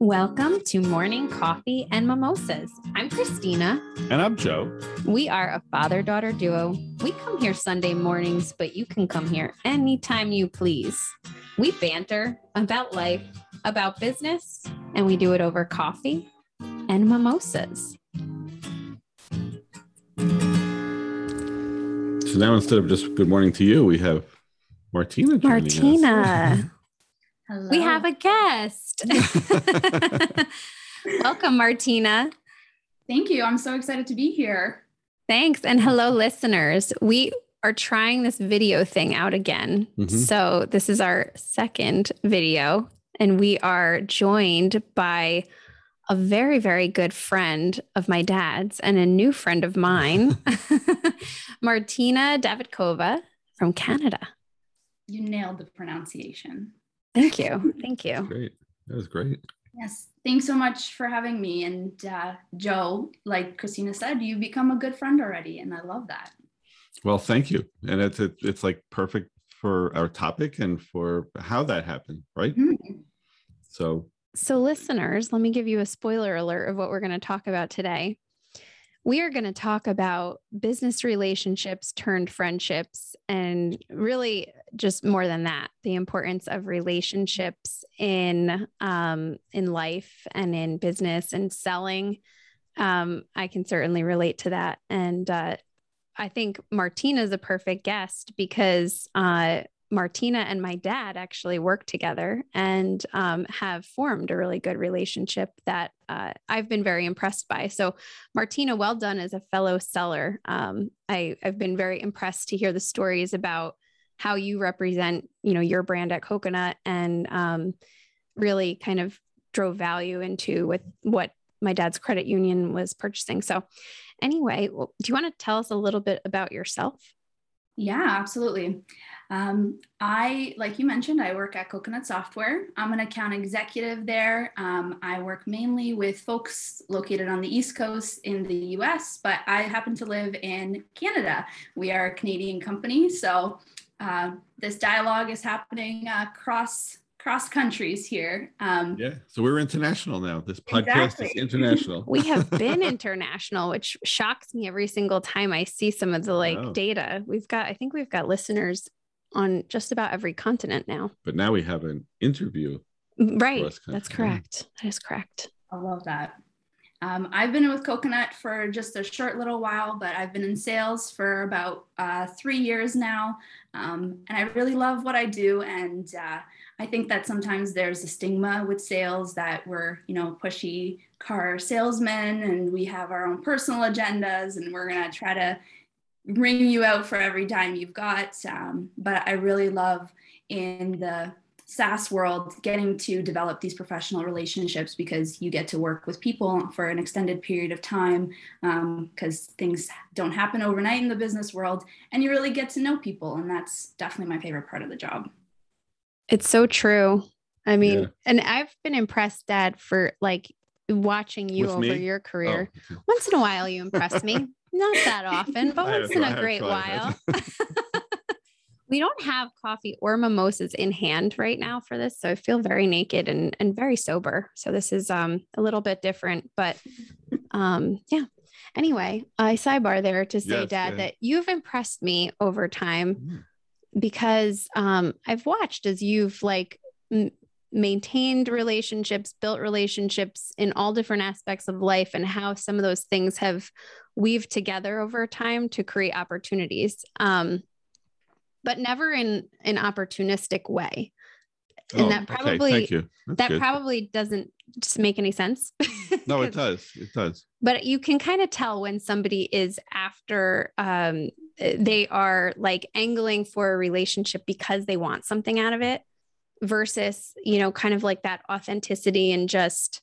Welcome to Morning Coffee and Mimosas. I'm Christina. And I'm Joe. We are a father daughter duo. We come here Sunday mornings, but you can come here anytime you please. We banter about life, about business, and we do it over coffee and mimosas. So now instead of just good morning to you, we have Martina. Martina, Hello. we have a guest. Welcome, Martina. Thank you. I'm so excited to be here. Thanks. And hello, listeners. We are trying this video thing out again. Mhm. So, this is our second video, and we are joined by a very, very good friend of my dad's and a new friend of mine, Martina Davidkova from Canada. You nailed the pronunciation. Thank you. Thank you. Great. That was great. Yes. Thanks so much for having me. And uh, Joe, like Christina said, you've become a good friend already. And I love that. Well, thank you. And it's it, it's like perfect for our topic and for how that happened, right? Mhm. So So, listeners, let me give you a spoiler alert of what we're going to talk about today. We are going to talk about business relationships turned friendships, and really just more than that, the importance of relationships in um, in life and in business and selling. Um, I can certainly relate to that, and uh, I think Martina is a perfect guest because uh, Martina and my dad actually work together and um, have formed a really good relationship that uh, I've been very impressed by. So, Martina, well done as a fellow seller. Um, I, I've been very impressed to hear the stories about how you represent, you know, your brand at Coconut and um, really kind of drove value into with what my dad's credit union was purchasing. So, anyway, do you want to tell us a little bit about yourself? Yeah, absolutely. Um, I, like you mentioned, I work at Coconut Software. I'm an account executive there. Um, I work mainly with folks located on the East Coast in the US, but I happen to live in Canada. We are a Canadian company. So uh, this dialogue is happening across cross countries here. Um, yeah. So we're international now. This podcast Exactly. is international. we have been international, which shocks me every single time I see some of the like Wow. data. We've got, I think we've got listeners on just about every continent now. but now we have an interview. Right. That's correct. That is correct. I love that. Um, I've been with Coconut for just a short little while, but I've been in sales for about uh, three years now. Um, and I really love what I do. And uh, I think that sometimes there's a stigma with sales that we're, you know, pushy car salesmen and we have our own personal agendas and we're going to try to wring you out for every dime you've got. Um, but I really love in the SaaS world getting to develop these professional relationships because you get to work with people for an extended period of time because things don't happen overnight in the business world and you really get to know people. And that's definitely my favorite part of the job. It's so true. I mean, Yeah. and I've been impressed, Dad, for like watching you With over me? your career. Oh. Once in a while, you impress me. Not that often, but once in a great while. we don't have coffee or mimosas in hand right now for this, so I feel very naked and and very sober. So this is um a little bit different, but um yeah. Anyway, I sidebar there to say, Yes, Dad, yeah. that you've impressed me over time Mm. Because um I've watched as you've like m- maintained relationships, built relationships in all different aspects of life, and how some of those things have weaved together over time to create opportunities. Um, but never in an opportunistic way. And Oh, that okay, probably Thank you. That's that good. probably doesn't just make any sense. no, it does. It does. but you can kind of tell when somebody is after um, they are like angling for a relationship because they want something out of it versus you know kind of like that authenticity and just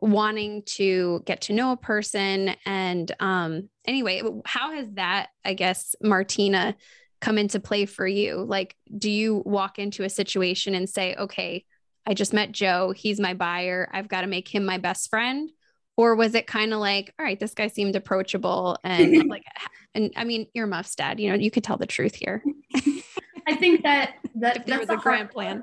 wanting to get to know a person. And um anyway how has that i guess martina come into play for you? Like do you walk into a situation and say okay i just met joe. He's my buyer. I've got to make him my best friend. Or was it kind of like all right this guy seemed approachable and like and i mean earmuffs dad you know you could tell the truth here. I think that that if there was that's a the grand hard- plan.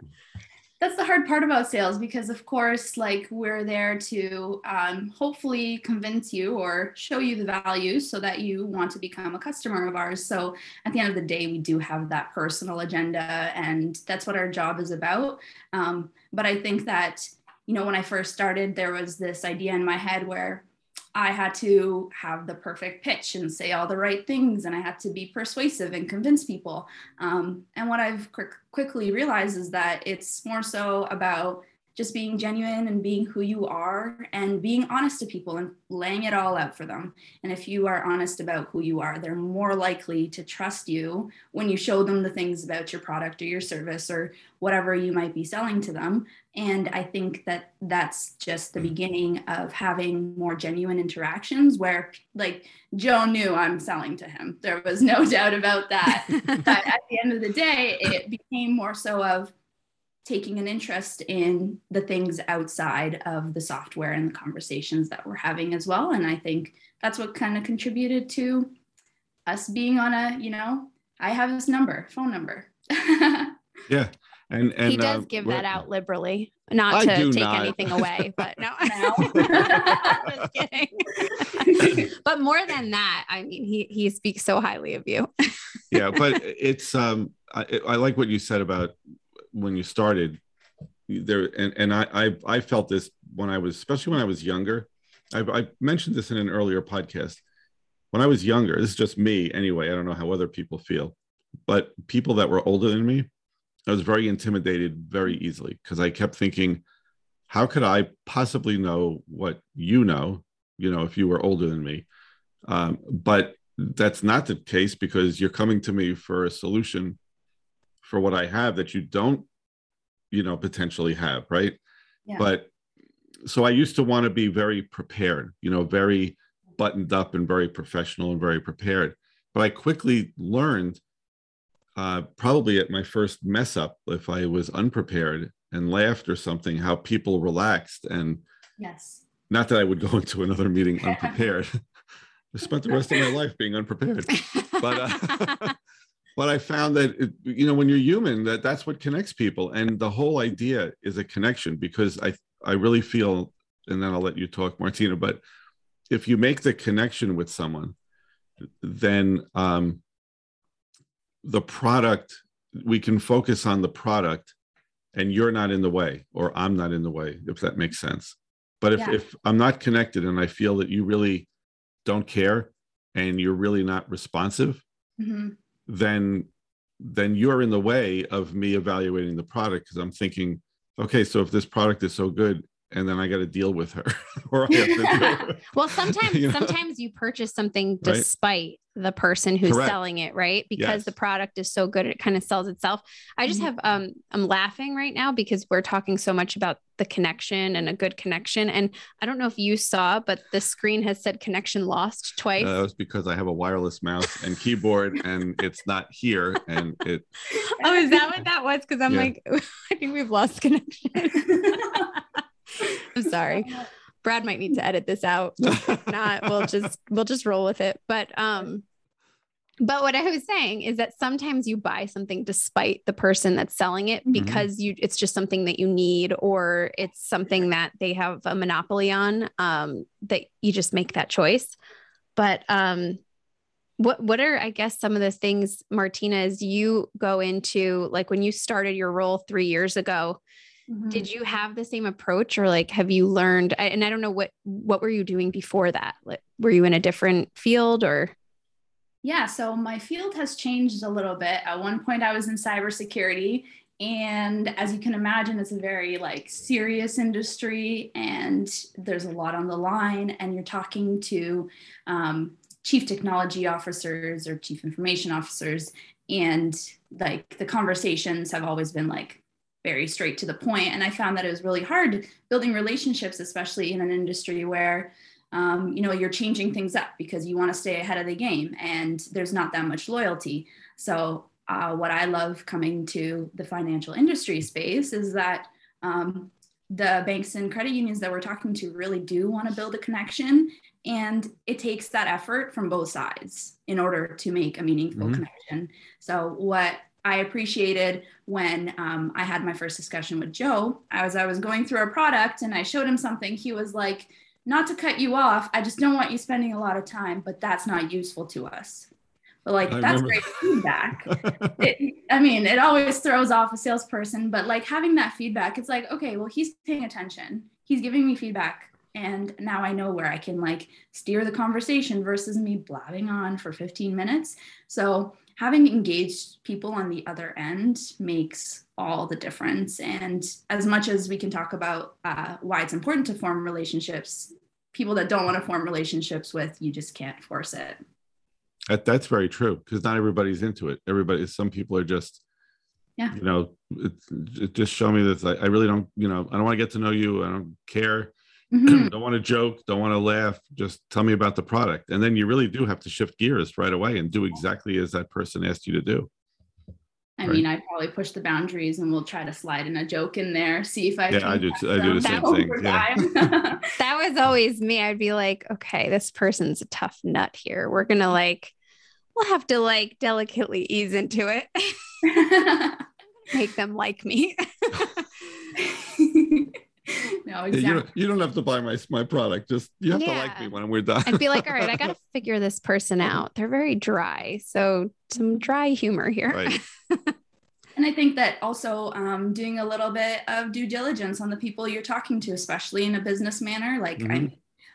That's the hard part about sales because of course like we're there to um, hopefully convince you or show you the value so that you want to become a customer of ours. So at the end of the day we do have that personal agenda and that's what our job is about. Um, but i think that you know when i first started there was this idea in my head where I had to have the perfect pitch and say all the right things, and I had to be persuasive and convince people. Um, and what I've quick, quickly realized is that it's more so about just being genuine and being who you are and being honest to people and laying it all out for them. And if you are honest about who you are, they're more likely to trust you when you show them the things about your product or your service or whatever you might be selling to them. And I think that that's just the beginning of having more genuine interactions where, like, Joe knew I'm selling to him. There was no doubt about that. but at the end of the day, it became more so of, taking an interest in the things outside of the software and the conversations that we're having as well. And I think that's what kind of contributed to us being on a, you know, I have this number, phone number. yeah. And, and he does uh, give that out liberally, not I to take not. anything away, but no, just kidding. but more than that, I mean, he he speaks so highly of you. yeah, but it's um, I, I like what you said about when you started there and, and I, I, I felt this when i was especially when i was younger. I've, i mentioned this in an earlier podcast. When i was younger this is just me anyway i don't know how other people feel but people that were older than me i was very intimidated very easily because i kept thinking how could i possibly know what you know you know if you were older than me? Um, but that's not the case because you're coming to me for a solution for what I have that you don't, you know, potentially have, right? Yeah. But so I used to want to be very prepared, you know, very buttoned up and very professional and very prepared. But I quickly learned, uh, probably at my first mess up, if I was unprepared and laughed or something, how people relaxed. And yes, not that I would go into another meeting unprepared. I spent the rest of my life being unprepared. But uh, but I found that it, you know when you're human, that that's what connects people, and the whole idea is a connection because I I really feel, and then I'll let you talk, Martina. But if you make the connection with someone, then um, the product we can focus on the product, and you're not in the way, or I'm not in the way, if that makes sense. But if yeah. if I'm not connected and I feel that you really don't care and you're really not responsive. Mm-hmm then then you're in the way of me evaluating the product because I'm thinking, okay, so if this product is so good, and then I got to deal with her. or well, sometimes you know? sometimes you purchase something despite right? the person who's Correct. selling it, right? Because yes. the product is so good, it kind of sells itself. I just mm-hmm. have um I'm laughing right now because we're talking so much about the connection and a good connection. And I don't know if you saw, but the screen has said connection lost twice. Uh, that was because I have a wireless mouse and keyboard and it's not here. And it Oh, is that what that was? Because I'm yeah. like, I think we've lost connection. I'm sorry. Brad might need to edit this out. not, we'll just we'll just roll with it. But um but what I was saying is that sometimes you buy something despite the person that's selling it mm-hmm. because mm-hmm. you it's just something that you need or it's something that they have a monopoly on um that you just make that choice. But um what what are I guess some of the things Martina as you go into like when you started your role 3 years ago Mm-hmm. Did you have the same approach or like have you learned and I don't know what what were you doing before that? Like were you in a different field or yeah, so my field has changed a little bit. At one point I was in cybersecurity and as you can imagine it's a very like serious industry and there's a lot on the line and you're talking to um, chief technology officers or chief information officers and like the conversations have always been like very straight to the point. And I found that it was really hard building relationships, especially in an industry where um, you know you're changing things up because you want to stay ahead of the game and there's not that much loyalty. So uh, what I love coming to the financial industry space is that um, the banks and credit unions that we're talking to really do want to build a connection and it takes that effort from both sides in order to make a meaningful mm-hmm. connection so what I appreciated when um, I had my first discussion with Joe. As I was going through a product and I showed him something, he was like, Not to cut you off, I just don't want you spending a lot of time, but that's not useful to us. But like, I that's remember- great feedback. it, I mean, it always throws off a salesperson, but like having that feedback, it's like, okay, well, he's paying attention, he's giving me feedback. And now I know where I can like steer the conversation versus me blabbing on for 15 minutes. So having engaged people on the other end makes all the difference. And as much as we can talk about uh, why it's important to form relationships, people that don't want to form relationships with, you just can't force it. That, that's very true because not everybody's into it. Everybody, some people are just, Yeah. you know, it, it just show me this. I, I really don't, you know, I don't want to get to know you. I don't care. Mhm. don't want to joke. Don't want to laugh. Just tell me about the product. And then you really do have to shift gears right away and do exactly as that person asked you to do. I Right. mean, I probably push the boundaries and we'll try to slide in a joke in there, see if I Yeah, can I do catch t- I do the same thing, yeah. That was always me. I'd be like, okay, this person's a tough nut here. We're going to like, we'll have to like delicately ease into it, make them like me. no, exactly. You, don't, you don't have to buy my, my product. Just you have to like me when we're done. I'd be like, all right, I got to figure this person out. They're very dry. So some dry humor here. Right. And I think that also um, doing a little bit of due diligence on the people you're talking to, especially in a business manner. Like Mhm. I'm,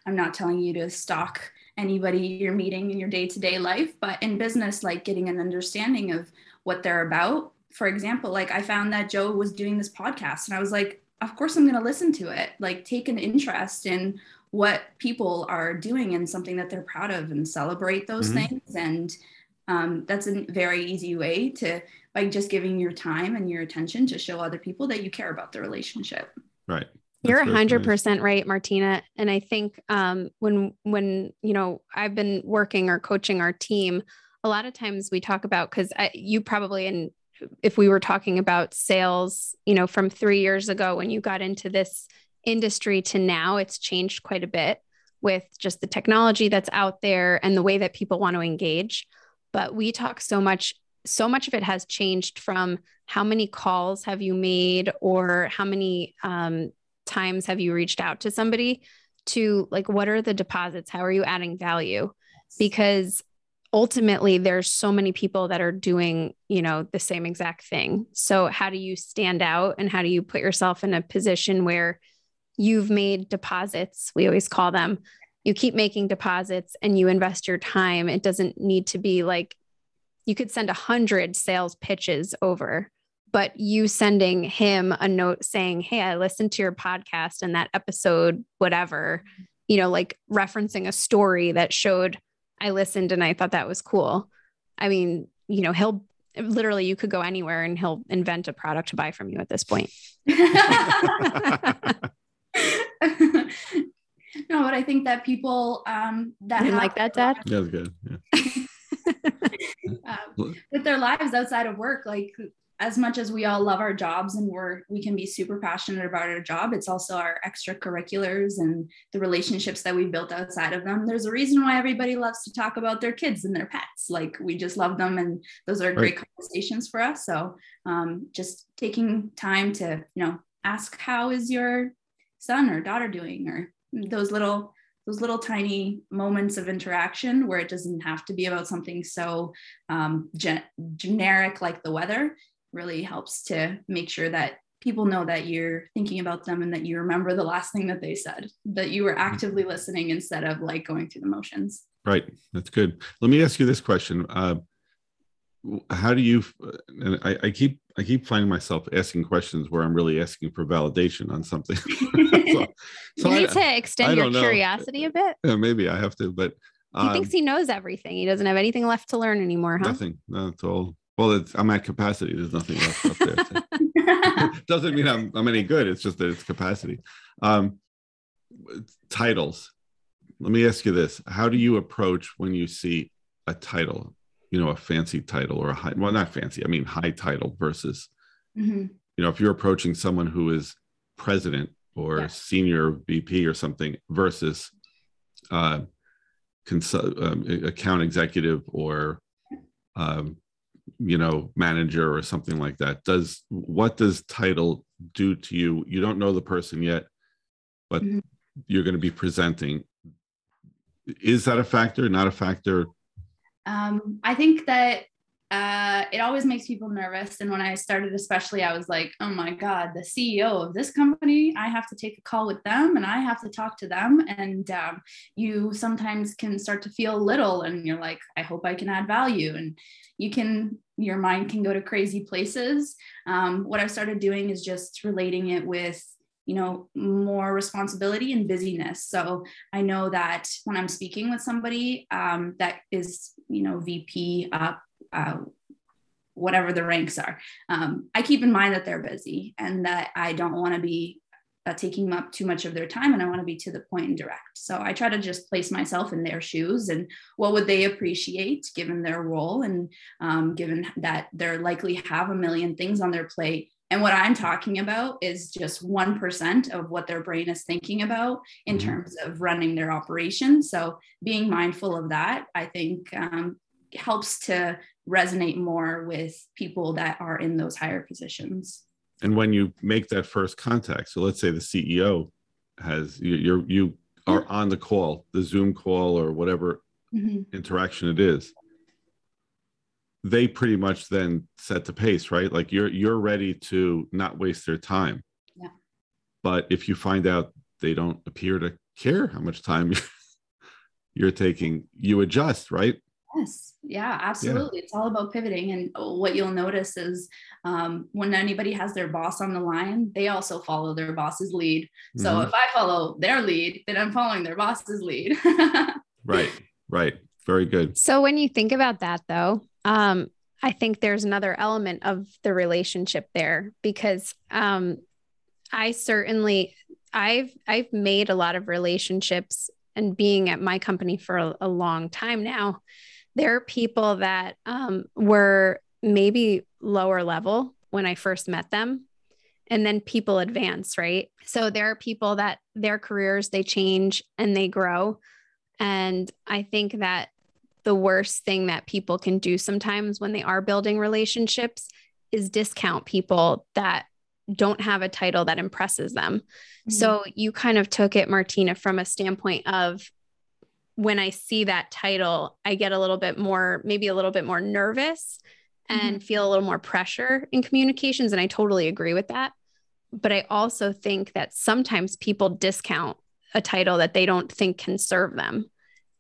I'm not telling you to stalk anybody you're meeting in your day-to-day life, but in business, like getting an understanding of what they're about. For example, like I found that Joe was doing this podcast, and I was like, of course I'm going to listen to it. Like take an interest in what people are doing and something that they're proud of, and celebrate those Mhm. things. And um, that's a very easy way to by just giving your time and your attention to show other people that you care about the relationship. Right. You're That's a hundred nice. percent right, Martina. And I think um, when when you know I've been working or coaching our team, a lot of times we talk about because you probably and if we were talking about sales, you know, from three years ago when you got into this industry to now, it's changed quite a bit with just the technology that's out there and the way that people want to engage. But we talk so much, so much of it has changed from how many calls have you made or how many um, times have you reached out to somebody to like what are the deposits how are you adding value because ultimately there's so many people that are doing you know the same exact thing. So how do you stand out and how do you put yourself in a position where you've made deposits we always call them. You keep making deposits and you invest your time. It doesn't need to be like you could send a hundred sales pitches over but you sending him a note saying, Hey, I listened to your podcast and that episode, whatever, you know, like referencing a story that showed I listened and I thought that was cool. I mean, you know, he'll literally, you could go anywhere and he'll invent a product to buy from you at this point. no, but I think that people um, that Didn't have- like that, Dad? Yeah, that's good. Yeah. um, with their lives outside of work, like as much as we all love our jobs and we're we can be super passionate about our job, it's also our extracurriculars and the relationships that we've built outside of them. There's a reason why everybody loves to talk about their kids and their pets. Like we just love them, and those are great conversations for us. So um, just taking time to you know ask how is your son or daughter doing, or those little those little tiny moments of interaction where it doesn't have to be about something so um, gen- generic like the weather really helps to make sure that people know that you're thinking about them and that you remember the last thing that they said that you were actively listening instead of like going through the motions Right. That's good. Let me ask you this question. Uh, how do you and I, I keep I keep finding myself asking questions where I'm really asking for validation on something. so, you so I- need to I extend your don't know. curiosity a bit. yeah, maybe I have to, but He um, thinks he knows everything. He doesn't have anything left to learn anymore, huh? nothing. No, it's all well. It's, I'm at capacity. There's nothing left up there. So. doesn't mean I'm, I'm any good. It's just that it's capacity. Um, titles. Let me ask you this: How do you approach when you see a title? You know, a fancy title or a high, well, not fancy. I mean, high title versus, Mhm. you know, if you're approaching someone who is president or Yeah. senior VP or something versus uh, um, account executive or um, you know manager or something like that. Does what does title do to you? You don't know the person yet but mm-hmm. you're going to be presenting. Is that a factor not a factor? Um, i think that uh, it always makes people nervous. And when I started, especially, I was like, oh my God, the CEO of this company, I have to take a call with them and I have to talk to them. And um, you sometimes can start to feel little and you're like, I hope I can add value. And you can, your mind can go to crazy places. Um, what I've started doing is just relating it with you know more responsibility and busyness so i know that when i'm speaking with somebody um, that is you know vp up uh, whatever the ranks are. Um, I keep in mind that they're busy and that I don't want to be uh, taking up too much of their time and I want to be to the point and direct. So I try to just place myself in their shoes and what would they appreciate given their role and um, given that they're likely have a million things on their plate. And what I'm talking about is just 1% of what their brain is thinking about in mm-hmm. terms of running their operation. So being mindful of that, I think um, helps to resonate more with people that are in those higher positions. And when you make that first contact so let's say the ceo has you're you are on the call the zoom call or whatever mm-hmm. interaction it is they pretty much then set the pace right? Like you're you're ready to not waste their time. Yeah. But if you find out they don't appear to care how much time you're taking you adjust right Yes, yeah, absolutely. Yeah. It's all about pivoting. And what you'll notice is um, when anybody has their boss on the line, they also follow their boss's lead. So mm-hmm. if I follow their lead, then I'm following their boss's lead. right, right. Very good. So when you think about that, though, um, I think there's another element of the relationship there because um, I certainly I've I've made a lot of relationships and being at my company for a, a long time now there are people that um, were maybe lower level when I first met them. And then people advance, right? So there are people that their careers, they change and they grow. And I think that the worst thing that people can do sometimes when they are building relationships is discount people that don't have a title that impresses them. Mm-hmm. So you kind of took it, Martina, from a standpoint of when I see that title, I get a little bit more, maybe a little bit more nervous and mm-hmm. feel a little more pressure in communications. And I totally agree with that. But I also think that sometimes people discount a title that they don't think can serve them.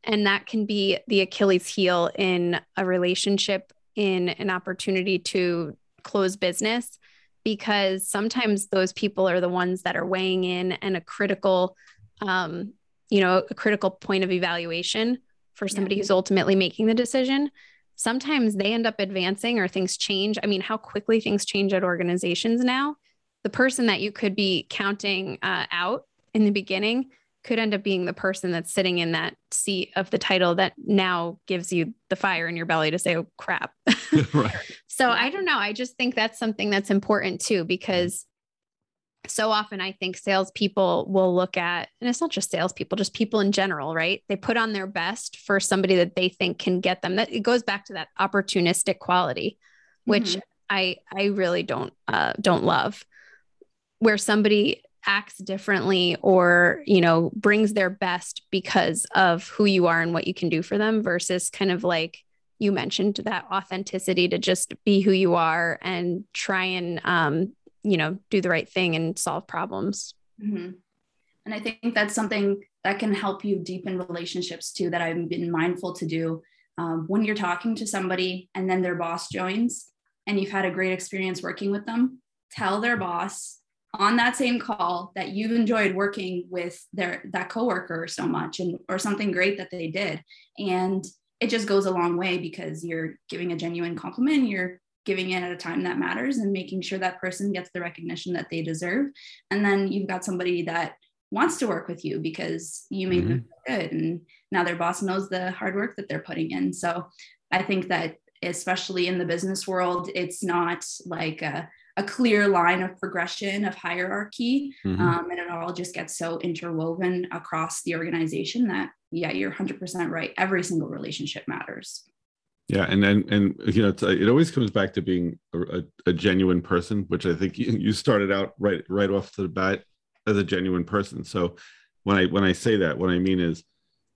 And that can be the Achilles heel in a relationship, in an opportunity to close business, because sometimes those people are the ones that are weighing in and a critical um, you know, a critical point of evaluation for somebody yeah. who's ultimately making the decision. Sometimes they end up advancing or things change. I mean, how quickly things change at organizations now. The person that you could be counting uh, out in the beginning could end up being the person that's sitting in that seat of the title that now gives you the fire in your belly to say, oh, crap. right. So I don't know. I just think that's something that's important too, because so often I think salespeople will look at, and it's not just salespeople, just people in general, right? They put on their best for somebody that they think can get them. That it goes back to that opportunistic quality, which mm-hmm. I I really don't uh, don't love, where somebody acts differently or you know brings their best because of who you are and what you can do for them versus kind of like you mentioned that authenticity to just be who you are and try and um, you know do the right thing and solve problems. Mm-hmm. and i think that's something that can help you deepen relationships too that i've been mindful to do. Um, when you're talking to somebody and then their boss joins and you've had a great experience working with them tell their boss on that same call that you've enjoyed working with their that coworker so much and or something great that they did. And it just goes a long way because you're giving a genuine compliment you're giving it at a time that matters and making sure that person gets the recognition that they deserve. And then you've got somebody that wants to work with you because you made mm-hmm. them good and now their boss knows the hard work that they're putting in. So I think that especially in the business world, it's not like a, a clear line of progression of hierarchy. Mm-hmm. Um, and it all just gets so interwoven across the organization that, yeah, you're 100% right. Every single relationship matters. Yeah, and and and you know, it always comes back to being a, a, genuine person, which I think you, you started out right right off the bat as a genuine person. So when I when I say that, what I mean is,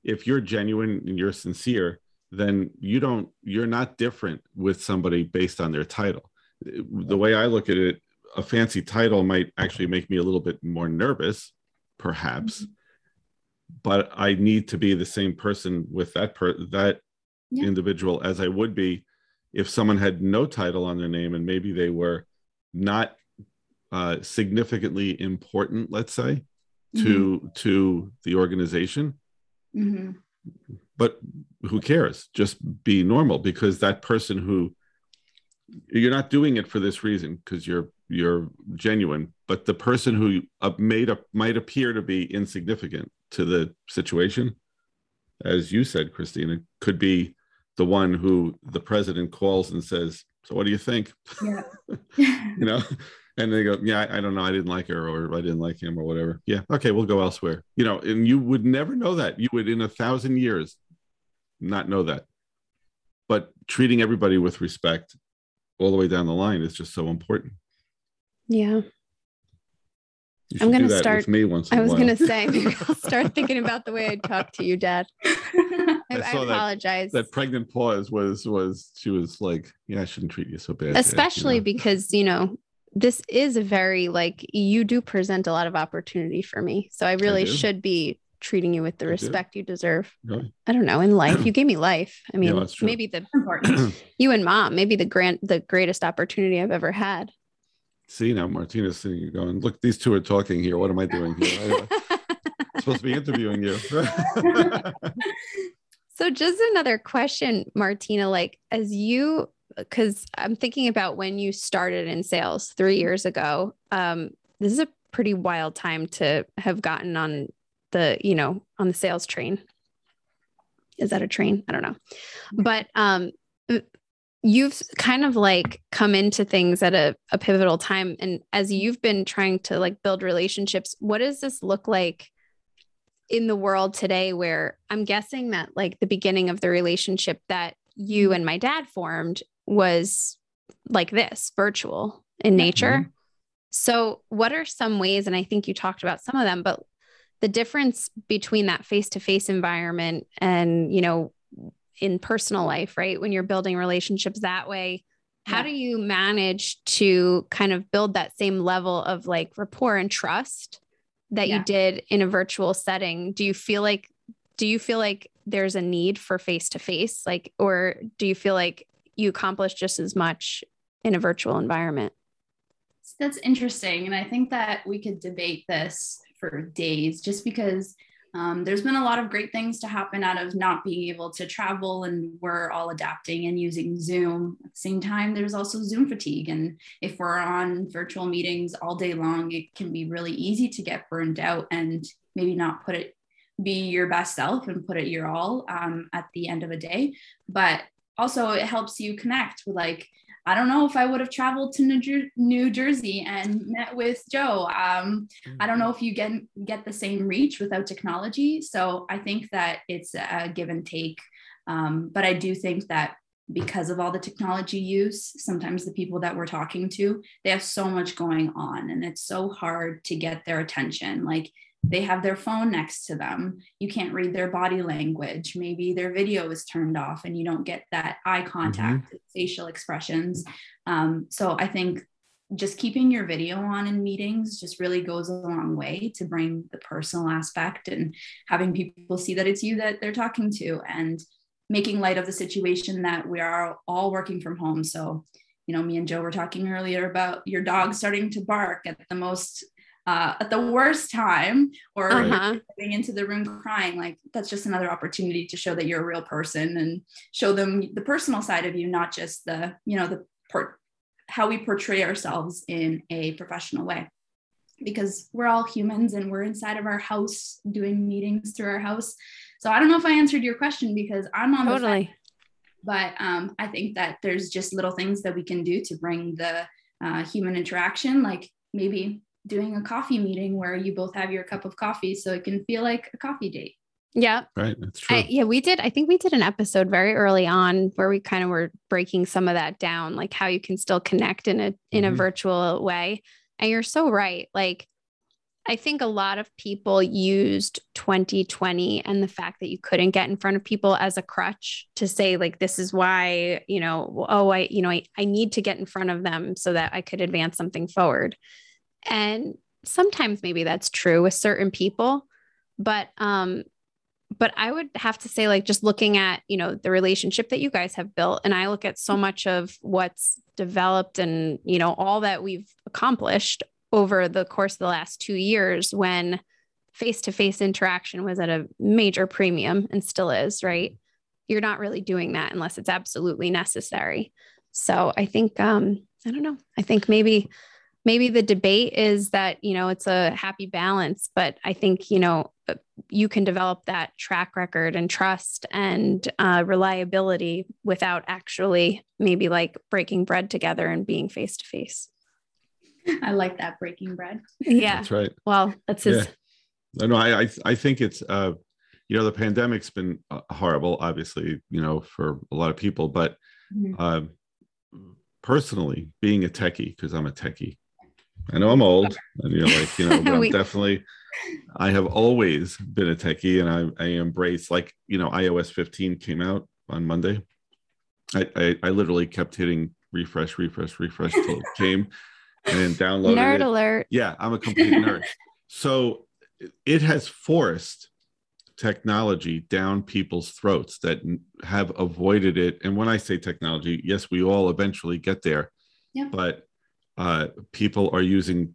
if you're genuine and you're sincere, then you don't you're not different with somebody based on their title. The way I look at it, a fancy title might actually make me a little bit more nervous, perhaps. Mm-hmm. But I need to be the same person with that per that yeah. individual as I would be if someone had no title on their name and maybe they were not uh, significantly important, let's say, to mm-hmm. to the organization. Mm-hmm. But who cares? Just be normal because that person who you're not doing it for this reason because you're you're genuine but the person who uh, made up might appear to be insignificant to the situation as you said christina could be the one who the president calls and says so what do you think yeah you know and they go yeah I, I, don't know i didn't like her or i didn't like him or whatever yeah okay we'll go elsewhere you know and you would never know that you would in a thousand years not know that but treating everybody with respect all the way down the line is just so important. Yeah. I'm going to start. me once. I was going to say, I'll start thinking about the way I talk to you, Dad. I, I, I apologize. That, that, pregnant pause was was she was like, "Yeah, I shouldn't treat you so bad." Especially you know? because you know this is a very like you do present a lot of opportunity for me, so I really should be treating you with the respect you deserve. Really? I don't know. In life, you gave me life. I mean, yeah, maybe the you and mom, maybe the grant the greatest opportunity I've ever had. See now, Martina's sitting here going, look, these two are talking here. What am I doing here? I'm supposed to be interviewing you. so just another question, Martina, like as you because I'm thinking about when you started in sales three years ago. Um, this is a pretty wild time to have gotten on the you know on the sales train. Is that a train? I don't know. But um you've kind of like come into things at a, a pivotal time. And as you've been trying to like build relationships what does this look like in the world today where i'm guessing that like the beginning of the relationship that you and my dad formed was like this virtual in nature mm-hmm. so what are some ways and i think you talked about some of them but the difference between that face-to-face environment and you know in personal life right when you're building relationships that way how yeah. do you manage to kind of build that same level of like rapport and trust that yeah. you did in a virtual setting do you feel like do you feel like there's a need for face to face like or do you feel like you accomplish just as much in a virtual environment that's interesting and i think that we could debate this for days just because um, there's been a lot of great things to happen out of not being able to travel and we're all adapting and using zoom. At the same time there's also zoom fatigue and if we're on virtual meetings all day long it can be really easy to get burned out and maybe not put it be your best self and put it your all um, at the end of a day. But also it helps you connect with like I don't know if I would have traveled to New, Jer- New Jersey and met with Joe. Um, I don't know if you get get the same reach without technology. So I think that it's a give and take. Um, but I do think that because of all the technology use, sometimes the people that we're talking to, they have so much going on, and it's so hard to get their attention. Like they have their phone next to them. You can't read their body language. Maybe their video is turned off and you don't get that eye contact mm-hmm. facial expressions. Um, so i think just keeping your video on in meetings just really goes a long way to bring the personal aspect and having people see that it's you that they're talking to and making light of the situation that we are all working from home. So you know me and joe were talking earlier about your dog starting to bark at the most uh, at the worst time or uh-huh. getting into the room crying like that's just another opportunity to show that you're a real person and show them the personal side of you not just the you know the per- how we portray ourselves in a professional way because we're all humans and we're inside of our house doing meetings through our house so i don't know if i answered your question because i'm on totally. the but um, i think that there's just little things that we can do to bring the uh, human interaction like maybe doing a coffee meeting where you both have your cup of coffee so it can feel like a coffee date. Yeah. Right. That's true. I, yeah, we did. I think we did an episode very early on where we kind of were breaking some of that down, like how you can still connect in a in a Mhm. virtual way. And you're so right. Like I think a lot of people used 2020 and the fact that you couldn't get in front of people as a crutch to say like this is why, you know, oh I, you know, I, I need to get in front of them so that I could advance something forward. And sometimes maybe that's true with certain people, but um but I would have to say, like, just looking at, you know, the relationship that you guys have built, and I look at so much of what's developed and, you know, all that we've accomplished over the course of the last two years when face to face interaction was at a major premium and still is, right? You're not really doing that unless it's absolutely necessary. So I think, um, I don't know, I think maybe maybe the debate is that you know it's a happy balance but i think you know uh, you can develop that track record and trust and uh, reliability without actually maybe like breaking bread together and being face to face I like that breaking bread. yeah That's right. well that's his No, no, I, I, I think it's, uh, you know, the pandemic's been uh, horrible, obviously, you know, for a lot of people, but Mhm. uh, personally, being a techie, because I'm a techie, I know I'm old, and you're like, you know, but I'm definitely, I have always been a techie, and I, I embrace, like, you know, iOS 15 came out on Monday. I, I, I literally kept hitting refresh, refresh, refresh till it came, and downloaded nerd it. alert Yeah, I'm a complete nerd. So it has forced technology down people's throats that have avoided it. And when I say technology, yes, we all eventually get there. Yeah. But uh, people are using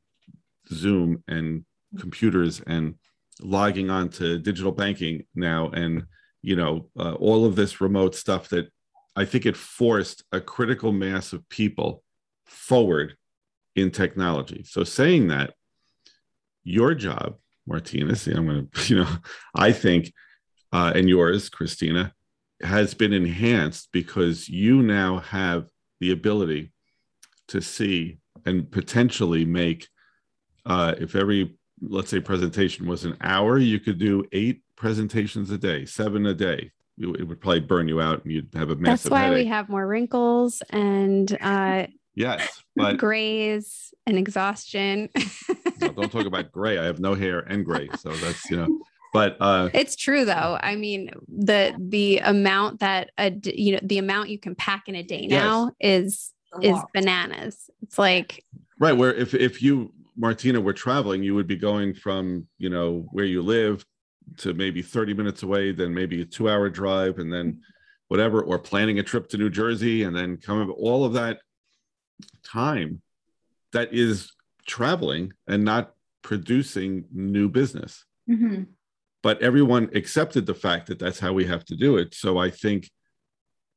Zoom and computers and logging on to digital banking now, and you know uh, all of this remote stuff that I think it forced a critical mass of people forward in technology. So saying that, your job, Martina, see, I'm going to, you know, I think, uh, and yours, Christina, has been enhanced because you now have the ability to see and potentially make, uh, if every, let's say, presentation was an hour, you could do eight presentations a day, seven a day. It would probably burn you out and you'd have a massive. that's why headache. we have more wrinkles and uh yes, but grays and exhaustion no, don't talk about gray. I have no hair and gray, so that's you know. But uh, It's true though. I mean, the the amount that a d- you know the amount you can pack in a day Yes. now is is bananas. It's like right where if if you Martina were traveling, you would be going from you know where you live to maybe thirty minutes away, then maybe a two-hour drive, and then whatever, or planning a trip to New Jersey, and then coming. All of that time that is traveling and not producing new business. Mhm. but everyone accepted the fact that that's how we have to do it so i think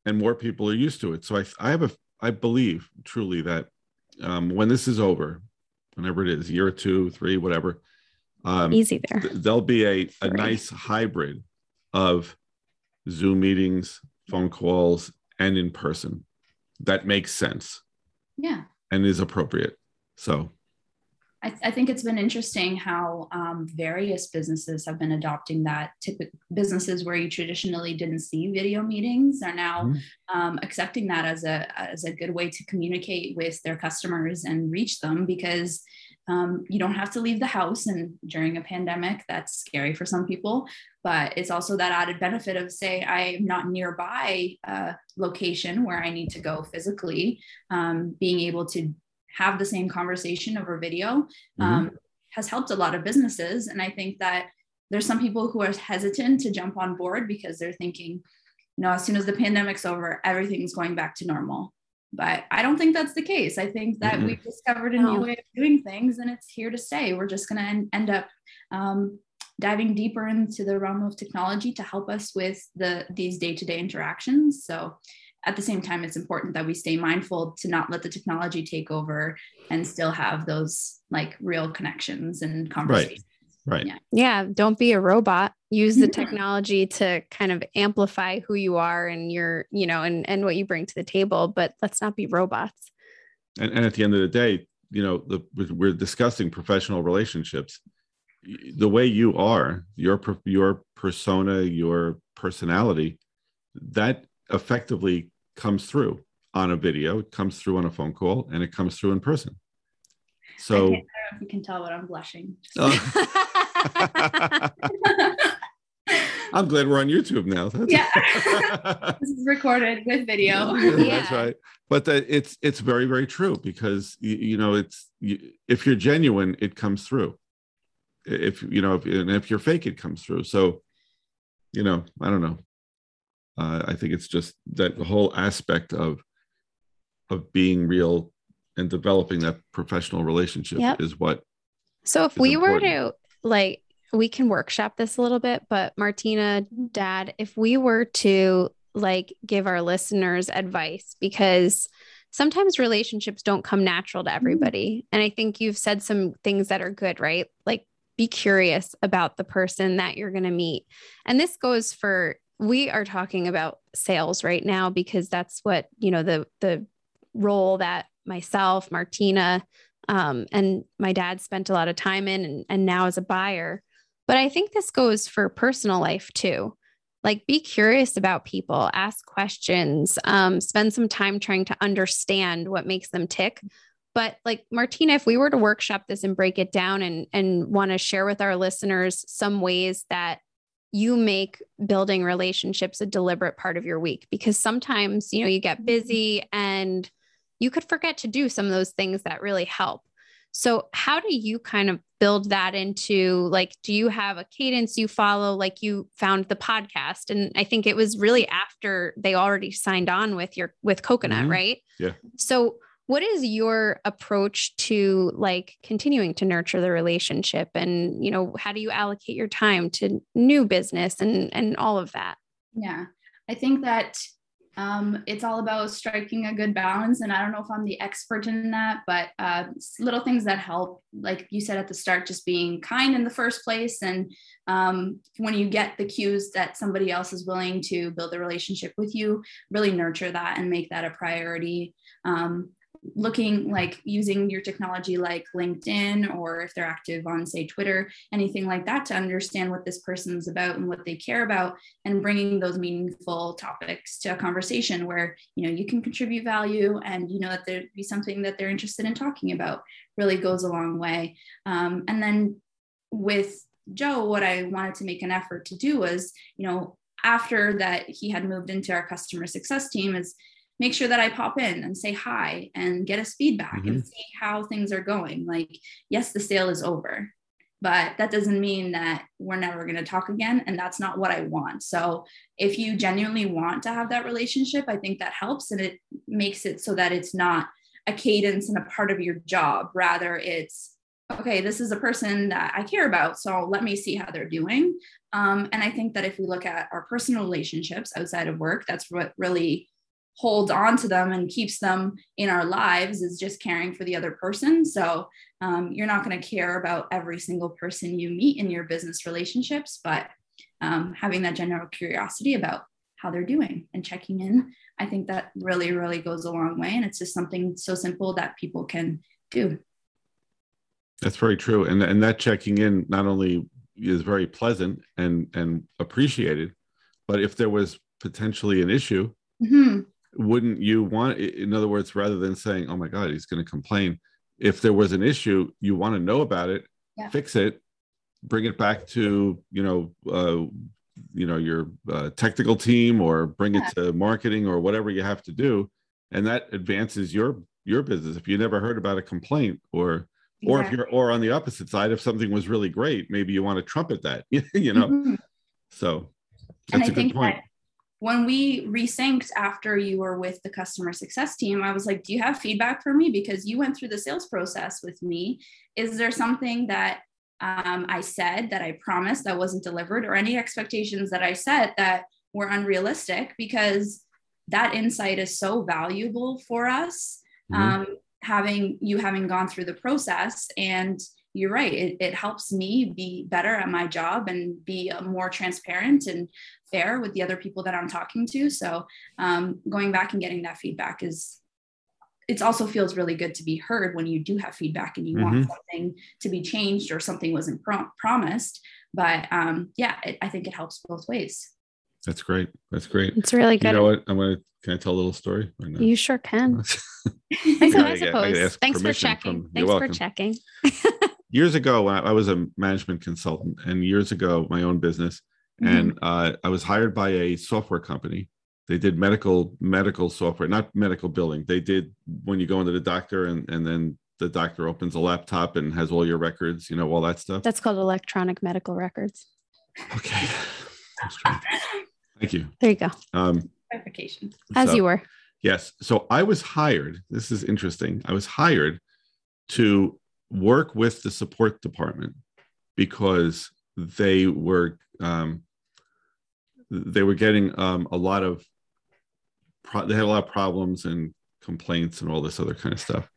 and more people are used to it so i, I have a i believe truly that um, when this is over whenever it is year two three whatever um, easy there. th- there'll be a, a nice hybrid of zoom meetings phone calls and in person that makes sense Yeah. and is appropriate so I, I think it's been interesting how um, various businesses have been adopting that. Typic- businesses where you traditionally didn't see video meetings are now Mhm. um, accepting that as a as a good way to communicate with their customers and reach them because um, you don't have to leave the house. And during a pandemic, that's scary for some people. But it's also that added benefit of say I'm not nearby a location where I need to go physically, um, being able to have the same conversation over video mhm. um, has helped a lot of businesses. And I think that there's some people who are hesitant to jump on board because they're thinking, you know, as soon as the pandemic's over, everything's going back to normal. But I don't think that's the case. I think that Mm-mm. we've discovered a No. new way of doing things and it's here to stay. We're just going to en- end up um, diving deeper into the realm of technology to help us with the these day-to-day interactions. So at the same time, it's important that we stay mindful to not let the technology take over and still have those like real connections and conversations. right Yeah. Yeah, don't be a robot. Use the technology to kind of amplify who you are and your, you know, and and what you bring to the table, but let's not be robots. and, and at the end of the day you know the we're- we're discussing professional relationships the way you are, your your persona, your personality, that effectively comes through on a video, it comes through on a phone call, and it comes through in person. So I, don't know if you can tell, but I'm blushing. Uh, I'm glad we're on YouTube now. That's yeah, this is recorded with video. Yeah, That's right. But that it's it's very very true because you, you know it's you, if you're genuine, it comes through. If you know, if, and if you're fake, it comes through. So, you know, I don't know. Uh, I think it's just that the whole aspect of of being real and developing that professional relationship yep. is what. So if we important. were to like we can workshop this a little bit, but Martina, dad, if we were to like give our listeners advice, because sometimes relationships don't come natural to mm-hmm. everybody. And I think you've said some things that are good, right? Like be curious about the person that you're going to meet. And this goes for, we are talking about sales right now because that's what, you know, the, the role that myself, Martina, um, and my dad spent a lot of time in and, and now as a buyer but I think this goes for personal life too. Like, be curious about people, ask questions, um, spend some time trying to understand what makes them tick. But like Martina, if we were to workshop this and break it down and and want to share with our listeners some ways that you make building relationships a deliberate part of your week because sometimes you know you get busy and you could forget to do some of those things that really help so, how do you kind of build that into like, do you have a cadence you follow? Like, you found the podcast, and I think it was really after they already signed on with your with Coconut, mm-hmm. right? Yeah. So, what is your approach to like continuing to nurture the relationship and you know how do you allocate your time to new business and and all of that yeah i think that um, it's all about striking a good balance. And I don't know if I'm the expert in that, but uh, little things that help, like you said at the start, just being kind in the first place. And um, when you get the cues that somebody else is willing to build a relationship with you, really nurture that and make that a priority. Um, looking like using your technology like LinkedIn or if they're active on, say, Twitter, anything like that to understand what this person's about and what they care about, and bringing those meaningful topics to a conversation where you know you can contribute value and you know that there'd be something that they're interested in talking about really goes a long way. Um, and then with Joe, what I wanted to make an effort to do was, you know, after that he had moved into our customer success team is make sure that I pop in and say hi and get us feedback mm-hmm. and see how things are going. Like, yes, the sale is over, but that doesn't mean that we're never going to talk again. And that's not what I want. So, if you genuinely want to have that relationship, I think that helps and it makes it so that it's not a cadence and a part of your job. Rather, it's okay, this is a person that I care about. So, let me see how they're doing. Um, and I think that if we look at our personal relationships outside of work, that's what really holds on to them and keeps them in our lives is just caring for the other person. So um, you're not going to care about every single person you meet in your business relationships, but um, having that general curiosity about how they're doing and checking in, I think that really, really goes a long way. And it's just something so simple that people can do. That's very true. And, and that checking in not only is very pleasant and, and appreciated, but if there was potentially an issue, mm-hmm wouldn't you want in other words rather than saying oh my god he's going to complain if there was an issue you want to know about it yeah. fix it bring it back to you know uh, you know your uh, technical team or bring yeah. it to marketing or whatever you have to do and that advances your your business if you never heard about a complaint or or if you're or on the opposite side if something was really great maybe you want to trumpet that you know mm-hmm. so that's and a good point that- when we resynced after you were with the customer success team, I was like, Do you have feedback for me? Because you went through the sales process with me. Is there something that um, I said that I promised that wasn't delivered, or any expectations that I set that were unrealistic? Because that insight is so valuable for us. Mm-hmm. Um, having you having gone through the process and you're right it, it helps me be better at my job and be uh, more transparent and fair with the other people that i'm talking to so um, going back and getting that feedback is it also feels really good to be heard when you do have feedback and you Mhm. want something to be changed or something wasn't prom- promised. But um, yeah, it, I think it helps both ways. That's great. That's great. It's really good. You know what? I'm gonna. Can I tell a little story? Or no? You sure can. I, Yeah, I I get- I suppose. ask Thanks for checking. from- Thanks for checking. years ago, I, I was a management consultant, and years ago, my own business, Mm-hmm. and uh, I was hired by a software company. They did medical medical software, not medical billing. They did when you go into the doctor, and and then the doctor opens a laptop and has all your records, you know, all that stuff. That's called electronic medical records. Okay. Thank you. There you go. Um, Clarification. As so- you were. Yes. So I was hired. This is interesting. I was hired to work with the support department because they were um, they were getting um, a lot of pro- they had a lot of problems and complaints and all this other kind of stuff.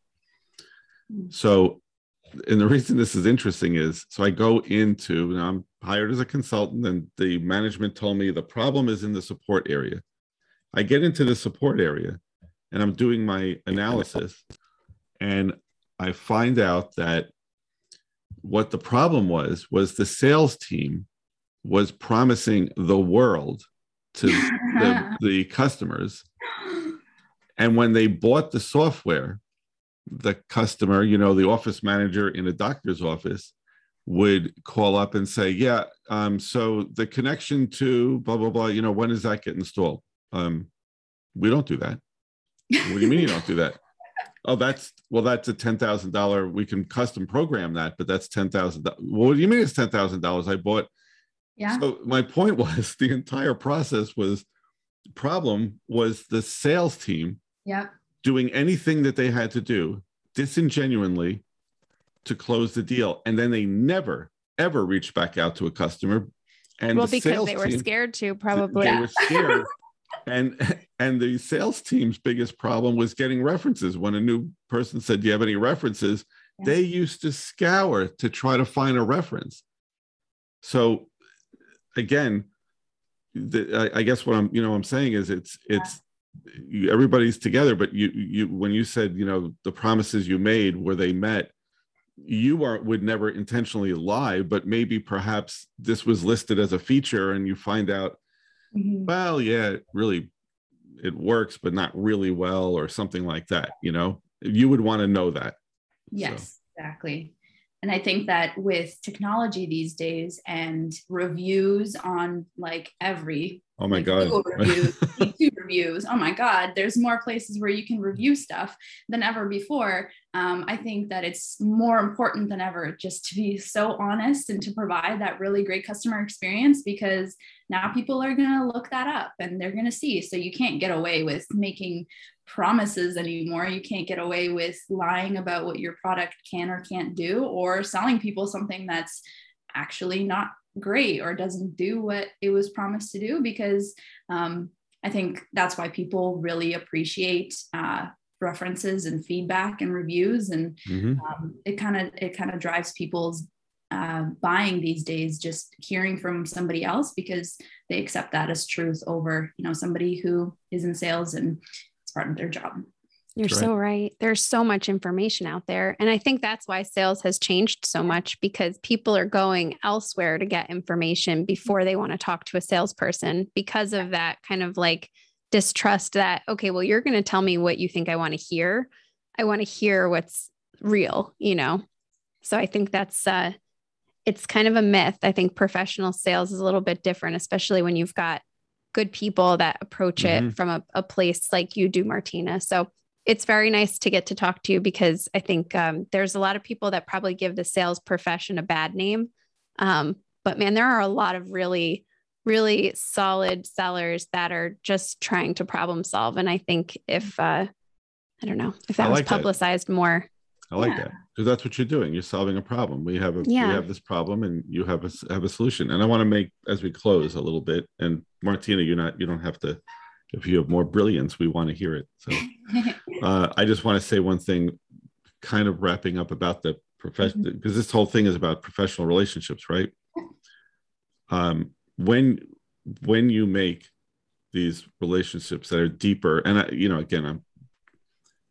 So, and the reason this is interesting is so I go into now I'm hired as a consultant, and the management told me the problem is in the support area. I get into the support area and I'm doing my analysis, and I find out that what the problem was was the sales team was promising the world to the, the customers. And when they bought the software the customer you know the office manager in a doctor's office would call up and say yeah um, so the connection to blah blah blah you know when does that get installed? Um, we don't do that. What do you mean you don't do that oh that's well that's a $10000 we can custom program that but that's $10000 well, what do you mean it's $10000 i bought yeah. so my point was the entire process was problem was the sales team Yep. doing anything that they had to do disingenuinely to close the deal and then they never ever reached back out to a customer and well, the because sales they were team, scared to, probably. they were scared and and the sales team's biggest problem was getting references. When a new person said do you have any references? Yeah. they used to scour to try to find a reference. So again the, I, I guess what i'm you know i'm saying is it's it's you, everybody's together but you you when you said you know the promises you made where they met? You are would never intentionally lie but maybe perhaps this was listed as a feature and you find out Mhm. well yeah it really it works but not really well or something like that you know you would want to know that Yes, exactly. And I think that with technology these days and reviews on like every oh my like god Google reviews, YouTube reviews. Oh my God, there's more places where you can review stuff than ever before. Um, I think that it's more important than ever just to be so honest and to provide that really great customer experience because now people are going to look that up and they're going to see. So you can't get away with making promises anymore. You can't get away with lying about what your product can or can't do or selling people something that's actually not great or doesn't do what it was promised to do because um, I think that's why people really appreciate uh, references and feedback and reviews and Mhm. um, it kind of it kind of drives people's uh, buying these days just hearing from somebody else because they accept that as truth over you know somebody who is in sales and it's part of their job You're That's so right. There's so much information out there. And I think that's why sales has changed so much because people are going elsewhere to get information before they want to talk to a salesperson because of that kind of like distrust that, okay, well, you're going to tell me what you think I want to hear. I want to hear what's real, you know? So I think that's, uh, it's kind of a myth. I think professional sales is a little bit different, especially when you've got good people that approach it Mhm. from a, a place like you do, Martina. So it's very nice to get to talk to you because I think um, there's a lot of people that probably give the sales profession a bad name. Um, but man, there are a lot of really, really solid sellers that are just trying to problem solve. And I think if, uh, I don't know, if that was like that. publicized more, I like Yeah. that because that's what you're doing. You're solving a problem. We have a Yeah. we have this problem, and you have a have a solution. And I want to make as we close a little bit. And Martina, you're not you don't have to. If you have more brilliance, we want to hear it. So uh, I just want to say one thing, kind of wrapping up about the profession because this whole thing is about professional relationships, right? Um, when when you make these relationships that are deeper, and I, you know, again, I'm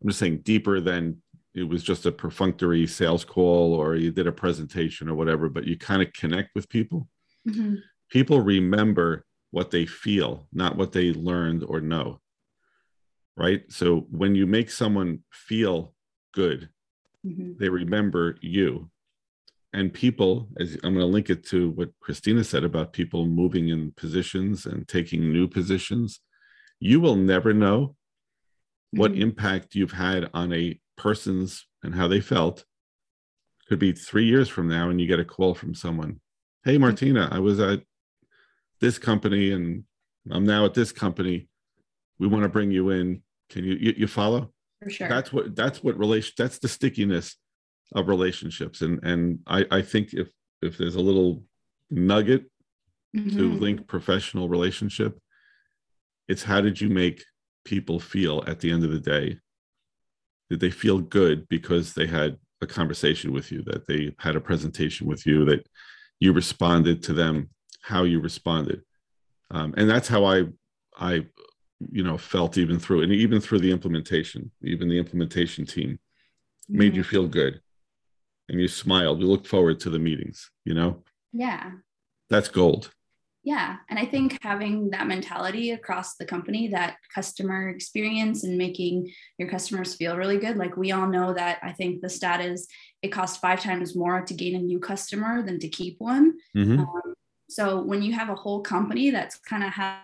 I'm just saying deeper than it was just a perfunctory sales call or you did a presentation or whatever, but you kind of connect with people. Mm-hmm. People remember what they feel, not what they learned or know. Right. So when you make someone feel good, mm-hmm. they remember you. And people, as I'm going to link it to what Christina said about people moving in positions and taking new positions, you will never know what mm-hmm. impact you've had on a person's and how they felt. Could be three years from now, and you get a call from someone. Hey. Martina, I was at this company, and I'm now at this company. We want to bring you in. Can you you, you follow? For sure. That's what that's what relation. That's the stickiness of relationships, and and I I think if if there's a little nugget mm-hmm. to link professional relationship, it's how did you make people feel at the end of the day did they feel good because they had a conversation with you that they had a presentation with you that you responded to them how you responded. Um, and that's how i i you know felt even through and even through the implementation even the implementation team made you feel good. And you smiled. You looked forward to the meetings you know? Yeah. That's gold. Yeah. And i think having that mentality across the company that customer experience and making your customers feel really good like we all know that i think the stat is it costs five times more to gain a new customer than to keep one. Mm-hmm. um, so when you have a whole company that's kind of has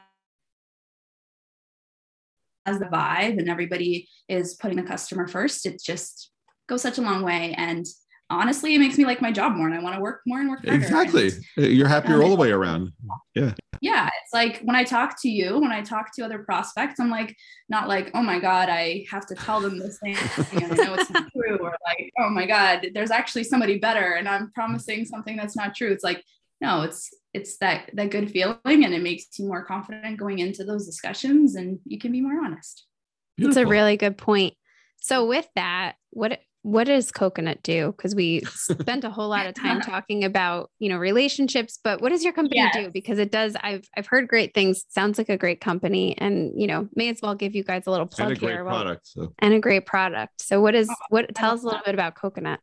the vibe and everybody is putting the customer first it just goes such a long way and honestly, it makes me like my job more and I want to work more and work harder. Exactly. And, You're happier um, all the way around. Yeah. Yeah. It's like when I talk to you, when I talk to other prospects, I'm like, not like, oh my God, I have to tell them this thing and I know it's not true. Or like, oh my God, there's actually somebody better and I'm promising something that's not true. It's like, no, it's it's that that good feeling and it makes you more confident going into those discussions and you can be more honest. It's a really good point. So with that, what what does coconut do because we spent a whole lot of time talking about you know relationships but what does your company yes. do because it does i've i've heard great things sounds like a great company and you know may as well give you guys a little plug and a here great product so. and a great product so what is oh, what tell us a little bit about coconut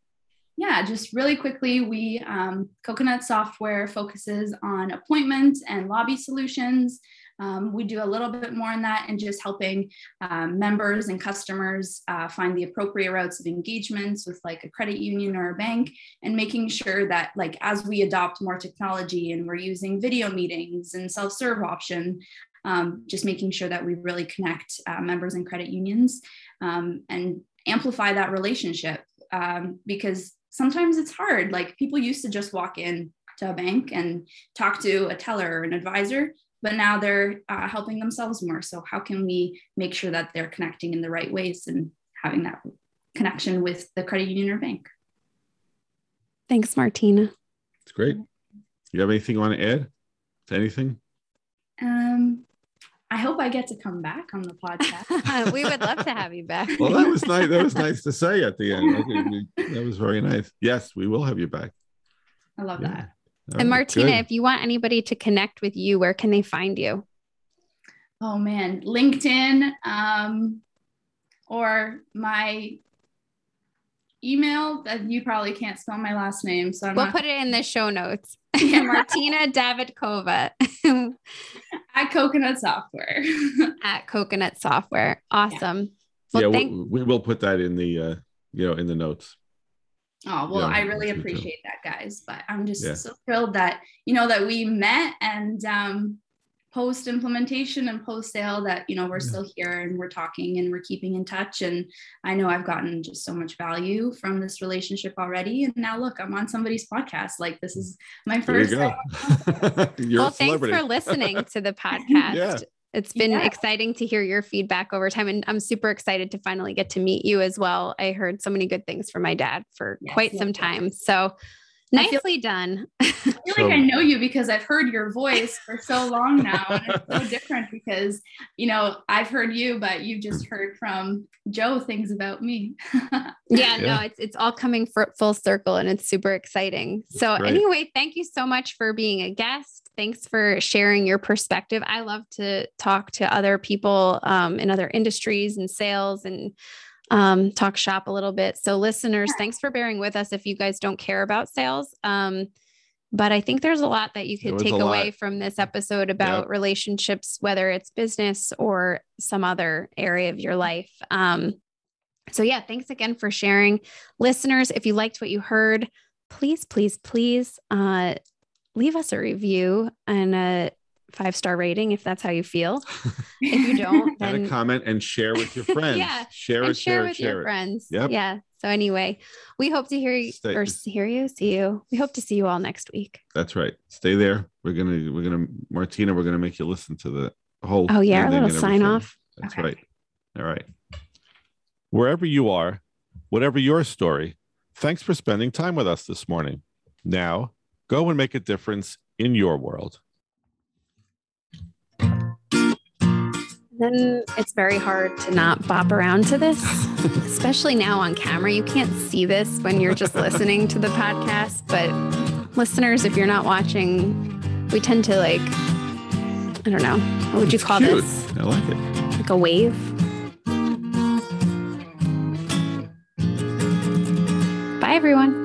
yeah, just really quickly, we um, Coconut Software focuses on appointments and lobby solutions. Um, we do a little bit more in that and just helping um, members and customers uh, find the appropriate routes of engagements with like a credit union or a bank and making sure that like as we adopt more technology and we're using video meetings and self-serve option, um, just making sure that we really connect uh, members and credit unions um, and amplify that relationship um, because sometimes it's hard. Like people used to just walk in to a bank and talk to a teller or an advisor but now they're uh, helping themselves more. So how can we make sure that they're connecting in the right ways and having that connection with the credit union or bank? Thanks, Martina. It's great. You have anything you want to add to anything? Um, I hope I get to come back on the podcast. we would love to have you back. well, that was nice. That was nice to say at the end. That was very nice. Yes, we will have you back. I love yeah. that and Martina, good. if you want anybody to connect with you, where can they find you? Oh man, LinkedIn um, or my email that you probably can't spell my last name. So I'm we'll not... put it in the show notes. Martina Davidkova at Coconut Software. at Coconut Software. Awesome. Yeah, well, yeah thank- we, we will put that in the uh, you know in the notes. Oh, well, yeah, I really appreciate that, guys. But I'm just yeah. so thrilled that, you know, that we met and um, post implementation and post sale that, you know, we're yeah. still here and we're talking and we're keeping in touch. And I know I've gotten just so much value from this relationship already. And now look, I'm on somebody's podcast. Like this is my first. There you go. well, thanks for listening to the podcast. yeah. It's been yeah. exciting to hear your feedback over time. And I'm super excited to finally get to meet you as well. I heard so many good things from my dad for yes, quite yes, some time. Yes. So nicely feel, done. I feel so, like I know you because I've heard your voice for so long now. And it's so different because, you know, I've heard you, but you've just heard from Joe things about me. yeah, yeah, no, it's it's all coming for full circle and it's super exciting. So anyway, thank you so much for being a guest. Thanks for sharing your perspective. I love to talk to other people um, in other industries and sales and um, talk shop a little bit. So, listeners, thanks for bearing with us if you guys don't care about sales. Um, but I think there's a lot that you could take away from this episode about yep. relationships, whether it's business or some other area of your life. Um, so, yeah, thanks again for sharing. Listeners, if you liked what you heard, please, please, please uh, leave us a review and a five star rating if that's how you feel. if you don't, then and a comment and share with your friends. yeah, share it, share, share with share your it. friends. Yep. Yeah. So anyway, we hope to hear you Stay. or hear you, see you. We hope to see you all next week. That's right. Stay there. We're gonna we're gonna Martina. We're gonna make you listen to the whole. Oh yeah, our little sign off. That's okay. right. All right. Wherever you are, whatever your story, thanks for spending time with us this morning. Now, go and make a difference in your world. Then it's very hard to not bop around to this, especially now on camera. You can't see this when you're just listening to the podcast, but listeners, if you're not watching, we tend to like, I don't know, what would you call cute. this? I like it. Like a wave. Bye, everyone.